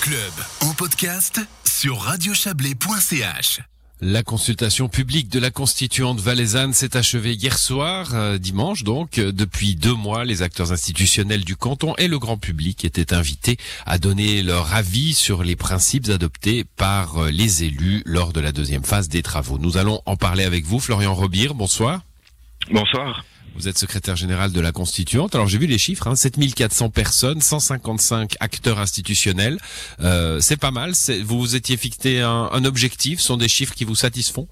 club en podcast sur radiochablais.ch. La consultation publique de la constituante valaisanne s'est achevée hier soir, euh, dimanche donc. Depuis deux mois, les acteurs institutionnels du canton et le grand public étaient invités à donner leur avis sur les principes adoptés par euh, les élus lors de la deuxième phase des travaux. Nous allons en parler avec vous, Florian Robir. Bonsoir. Bonsoir. Vous êtes secrétaire général de la Constituante. Alors j'ai vu les chiffres, hein, 7400 personnes, 155 acteurs institutionnels. Euh, c'est pas mal. Vous vous étiez fixé un, un objectif. Ce sont des chiffres qui vous satisfont?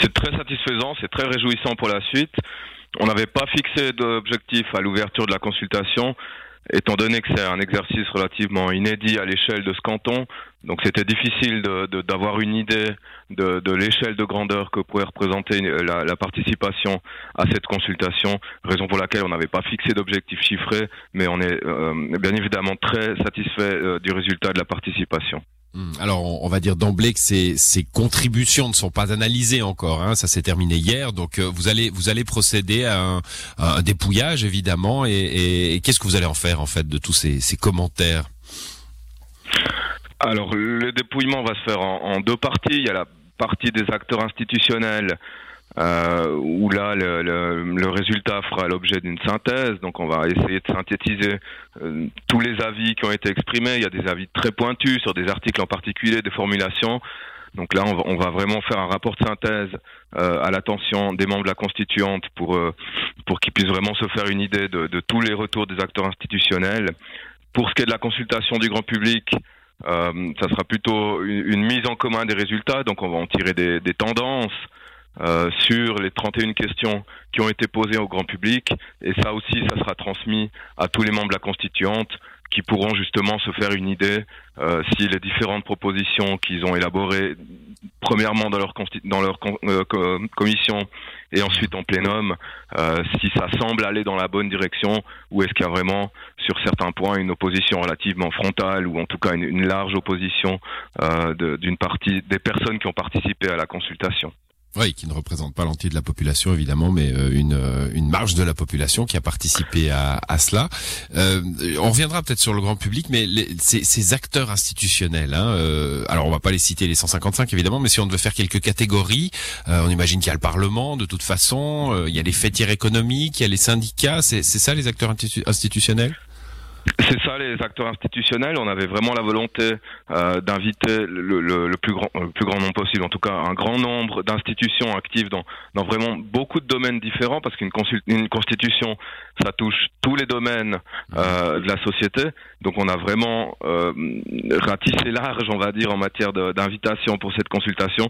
C'est très satisfaisant, c'est très réjouissant pour la suite. On n'avait pas fixé d'objectif à l'ouverture de la consultation. Étant donné que c'est un exercice relativement inédit à l'échelle de ce canton, donc c'était difficile d'avoir une idée de, l'échelle de grandeur que pourrait représenter la, participation à cette consultation, raison pour laquelle on n'avait pas fixé d'objectif chiffré, mais on est euh, bien évidemment très satisfait euh, du résultat de la participation. Hmm. Alors, on va dire d'emblée que ces, ces, contributions ne sont pas analysées encore. Hein. Ça s'est terminé hier, donc euh, vous allez vous allez procéder à un, un dépouillage évidemment. Et, et, qu'est-ce que vous allez en faire en fait de tous ces, ces commentaires? Alors, le dépouillement va se faire en, deux parties. Il y a la partie des acteurs institutionnels euh, où là le, le, résultat fera l'objet d'une synthèse. Donc on va essayer de synthétiser euh, tous les avis qui ont été exprimés. Il y a des avis très pointus sur des articles en particulier, des formulations. Donc là, on va, on va vraiment faire un rapport de synthèse euh, à l'attention des membres de la constituante pour euh, pour qu'ils puissent vraiment se faire une idée de, de, tous les retours des acteurs institutionnels. Pour ce qui est de la consultation du grand public, euh, ça sera plutôt une, mise en commun des résultats. Donc on va en tirer des, tendances, euh, sur les 31 questions qui ont été posées au grand public. Et ça aussi, ça sera transmis à tous les membres de la constituante qui pourront justement se faire une idée euh, si les différentes propositions qu'ils ont élaborées, premièrement dans leur, dans leur commission et ensuite en plénum, euh, si ça semble aller dans la bonne direction ou est-ce qu'il y a vraiment sur certains points une opposition relativement frontale ou en tout cas une, large opposition euh, d'une partie des personnes qui ont participé à la consultation? Oui, qui ne représente pas l'entier de la population évidemment, mais euh, une, euh, une marge de la population qui a participé à, cela. Euh, on reviendra peut-être sur le grand public, mais les, ces, acteurs institutionnels, hein, alors on va pas les citer les 155 évidemment, mais si on devait faire quelques catégories, on imagine qu'il y a le Parlement de toute façon, il y a les fêtières économiques, il y a les syndicats, c'est ça les acteurs institutionnels? C'est ça, les acteurs institutionnels. On avait vraiment la volonté euh, d'inviter le, le, le, plus grand, le plus grand nombre possible, en tout cas un grand nombre d'institutions actives dans, dans vraiment beaucoup de domaines différents, parce qu'une une constitution, ça touche tous les domaines euh, de la société. Donc on a vraiment euh, ratissé large, on va dire, en matière d'invitation pour cette consultation.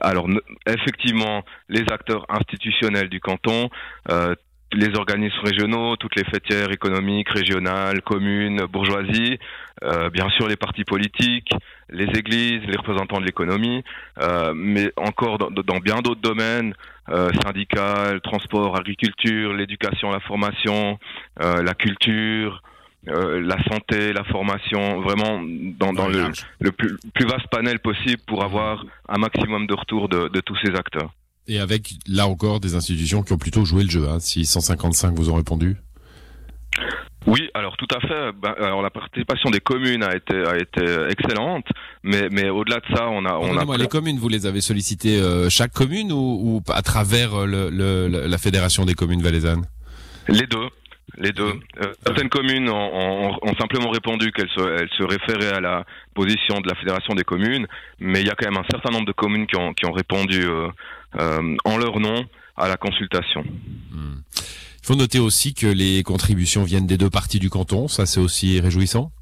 Alors effectivement, les acteurs institutionnels du canton, euh, les organismes régionaux, toutes les fêtières économiques, régionales, communes, bourgeoisie, euh, bien sûr les partis politiques, les églises, les représentants de l'économie, euh, mais encore dans, dans bien d'autres domaines, euh, syndicales, transport, agriculture, l'éducation, la formation, euh, la culture, euh, la santé, la formation, vraiment dans, dans le, le plus, plus, vaste panel possible pour avoir un maximum de retour de, de tous ces acteurs. Et avec, là encore, des institutions qui ont plutôt joué le jeu, hein, si 155 vous ont répondu oui, alors tout à fait. Ben, alors la participation des communes a été a été excellente, mais mais au-delà de ça, on a on a. Les communes, vous les avez sollicitées euh, chaque commune ou, ou à travers euh, le, le, la fédération des communes valaisannes? Les deux. Les deux. Euh, certaines communes ont, ont, ont, simplement répondu qu'elles se, elles se référaient à la position de la fédération des communes, mais il y a quand même un certain nombre de communes qui ont, qui ont répondu euh, euh, en leur nom à la consultation. Hmm. Il faut noter aussi que les contributions viennent des deux parties du canton, ça c'est aussi réjouissant oui,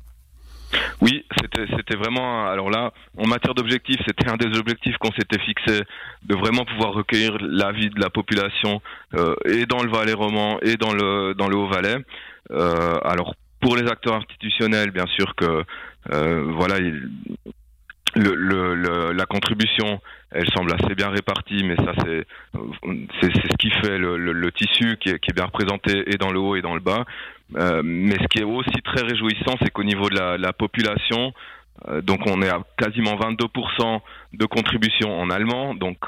c'était vraiment alors là en matière d'objectifs, c'était un des objectifs qu'on s'était fixé de vraiment pouvoir recueillir l'avis de la population euh, et dans le Valais roman et dans le dans le Haut-Valais. Euh, alors pour les acteurs institutionnels, bien sûr que euh, voilà, la contribution, elle semble assez bien répartie, mais ça c'est ce qui fait le, tissu qui est, bien représenté et dans le haut et dans le bas. Euh, mais ce qui est aussi très réjouissant, c'est qu'au niveau de la, la population, euh, donc on est à quasiment 22% de contribution en allemand, donc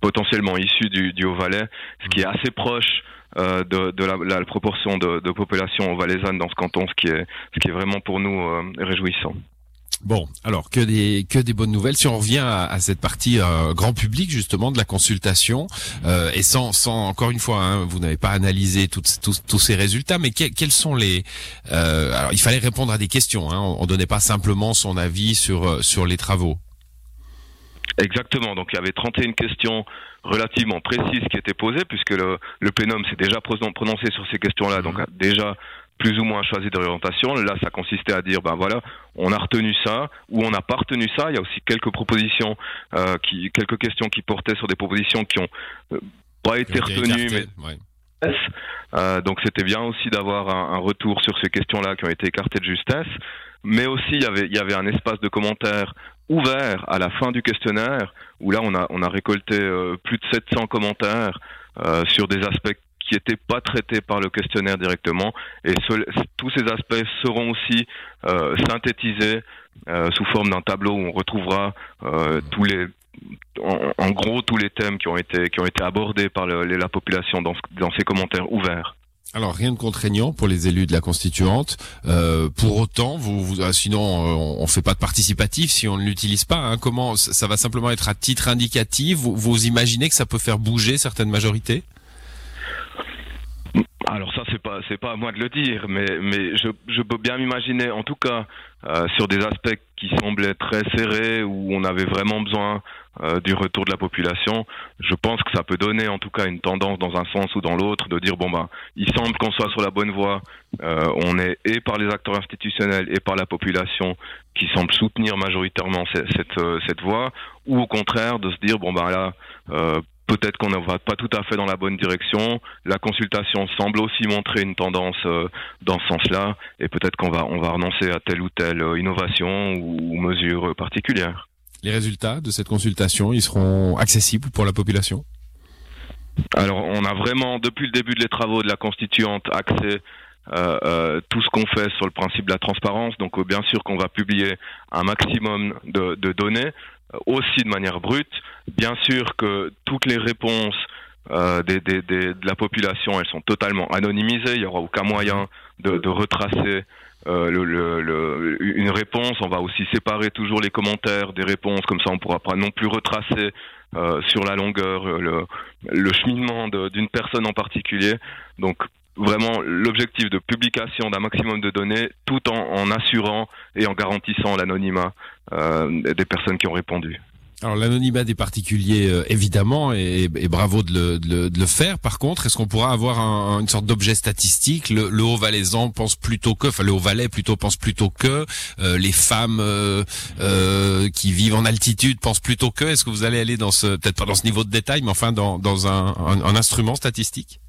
potentiellement issu du, du Haut-Valais, ce qui est assez proche euh, de, de la, la, proportion de, de population valaisanne dans ce canton, ce qui est, ce qui est vraiment pour nous réjouissant. Bon, alors que des que des bonnes nouvelles. Si on revient à, cette partie euh, grand public justement de la consultation, euh, et sans sans encore une fois, hein, vous n'avez pas analysé tous tous ces résultats, mais quels sont les euh, Alors il fallait répondre à des questions. Hein, on, on donnait pas simplement son avis sur sur les travaux. Exactement. Donc il y avait 31 questions relativement précises qui étaient posées, puisque le, le plénum s'est déjà prononcé sur ces questions-là, donc a déjà plus ou moins choisi d'orientation. Là, ça consistait à dire, ben voilà, on a retenu ça ou on n'a pas retenu ça. Il y a aussi quelques propositions, euh, qui, quelques questions qui portaient sur des propositions qui ont euh, pas été retenues, mais euh, donc c'était bien aussi d'avoir un, un, retour sur ces questions-là qui ont été écartées de justesse. Mais aussi il y avait il y avait un espace de commentaires ouvert à la fin du questionnaire où là on a on a récolté euh, plus de 700 commentaires euh, sur des aspects qui n'étaient pas traités par le questionnaire directement et tous ces aspects seront aussi euh, synthétisés euh, sous forme d'un tableau où on retrouvera euh, tous les en, gros tous les thèmes qui ont été qui ont été abordés par la population dans, ces commentaires ouverts. Alors rien de contraignant pour les élus de la constituante. Pour autant, vous, vous ah, sinon on, fait pas de participatif si on ne l'utilise pas. Hein. Comment ça va simplement être à titre indicatif? Vous imaginez que ça peut faire bouger certaines majorités? Alors ça c'est pas c'est pas à moi de le dire, mais mais je, je peux bien m'imaginer en tout cas euh, sur des aspects qui semblaient très serrés où on avait vraiment besoin euh, du retour de la population. Je pense que ça peut donner en tout cas une tendance dans un sens ou dans l'autre de dire bon ben il semble qu'on soit sur la bonne voie. Euh, on est et par les acteurs institutionnels et par la population qui semble soutenir majoritairement cette cette, cette voie, ou au contraire de se dire bon ben là peut-être qu'on ne va pas tout à fait dans la bonne direction. La consultation semble aussi montrer une tendance euh, dans ce sens-là, et peut-être qu'on va on va renoncer à telle ou telle euh, innovation ou, mesure particulière. Les résultats de cette consultation, ils seront accessibles pour la population? Alors, on a vraiment depuis le début des travaux de la constituante accès euh, tout ce qu'on fait sur le principe de la transparence. Donc bien sûr qu'on va publier un maximum de, de données aussi de manière brute. Bien sûr que toutes les réponses euh, des, des, de la population, elles sont totalement anonymisées. Il n'y aura aucun moyen de, retracer euh, une réponse. On va aussi séparer toujours les commentaires des réponses, comme ça on ne pourra pas non plus retracer euh, sur la longueur le, le cheminement d'une personne en particulier. Donc vraiment l'objectif de publication d'un maximum de données tout en, en assurant et en garantissant l'anonymat euh, des personnes qui ont répondu. Alors l'anonymat des particuliers, euh, évidemment, et, et, bravo de le, de, de le, faire. Par contre, est-ce qu'on pourra avoir un, une sorte d'objet statistique? Le, le Haut-Valaisan pense plutôt que, enfin le Haut-Valais plutôt pense plutôt que, euh, les femmes euh, euh, qui vivent en altitude pensent plutôt que. Est-ce que vous allez aller dans ce, peut-être pas dans ce niveau de détail, mais enfin dans, dans un, un instrument statistique?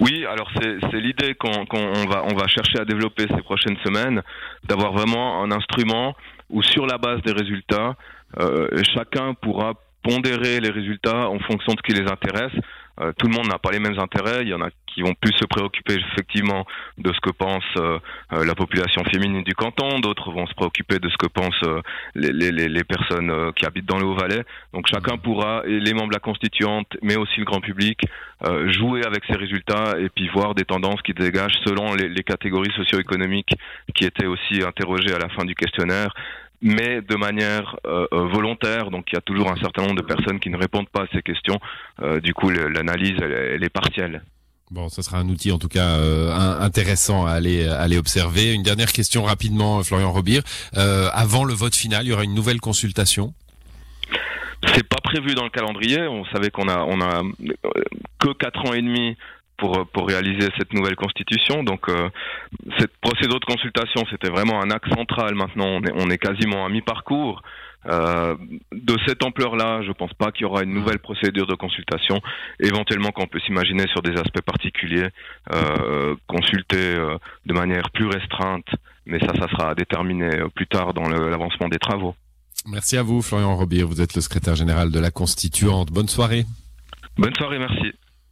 Oui, alors c'est l'idée qu'on va, on va chercher à développer ces prochaines semaines, d'avoir vraiment un instrument où sur la base des résultats, euh, chacun pourra pondérer les résultats en fonction de ce qui les intéresse. Euh, tout le monde n'a pas les mêmes intérêts. Il y en a qui vont plus se préoccuper effectivement de ce que pense euh, euh, la population féminine du canton, d'autres vont se préoccuper de ce que pensent les, les, les, personnes qui habitent dans le Haut-Valais. Donc chacun pourra, et les membres de la constituante, mais aussi le grand public, jouer avec ces résultats et puis voir des tendances qui dégagent selon les, les catégories socio-économiques qui étaient aussi interrogées à la fin du questionnaire mais de manière euh, euh, volontaire. Donc il y a toujours un certain nombre de personnes qui ne répondent pas à ces questions. Euh, du coup, l'analyse, elle, est partielle. Bon, ça sera un outil en tout cas intéressant à aller aller observer. Une dernière question rapidement, Florian Robir. avant le vote final, il y aura une nouvelle consultation? C'est pas prévu dans le calendrier. On savait qu'on a on a que quatre ans et demi pour, pour réaliser cette nouvelle constitution. Donc euh, cette procédure de consultation, c'était vraiment un axe central. Maintenant, on est, on est quasiment à mi-parcours. Euh, de cette ampleur-là, je ne pense pas qu'il y aura une nouvelle procédure de consultation. Éventuellement, qu'on peut s'imaginer sur des aspects particuliers, euh, consulter euh, de manière plus restreinte, mais ça, ça sera déterminé plus tard dans l'avancement des travaux. Merci à vous, Florian Robir. Vous êtes le secrétaire général de la Constituante. Bonne soirée. Bonne soirée, merci.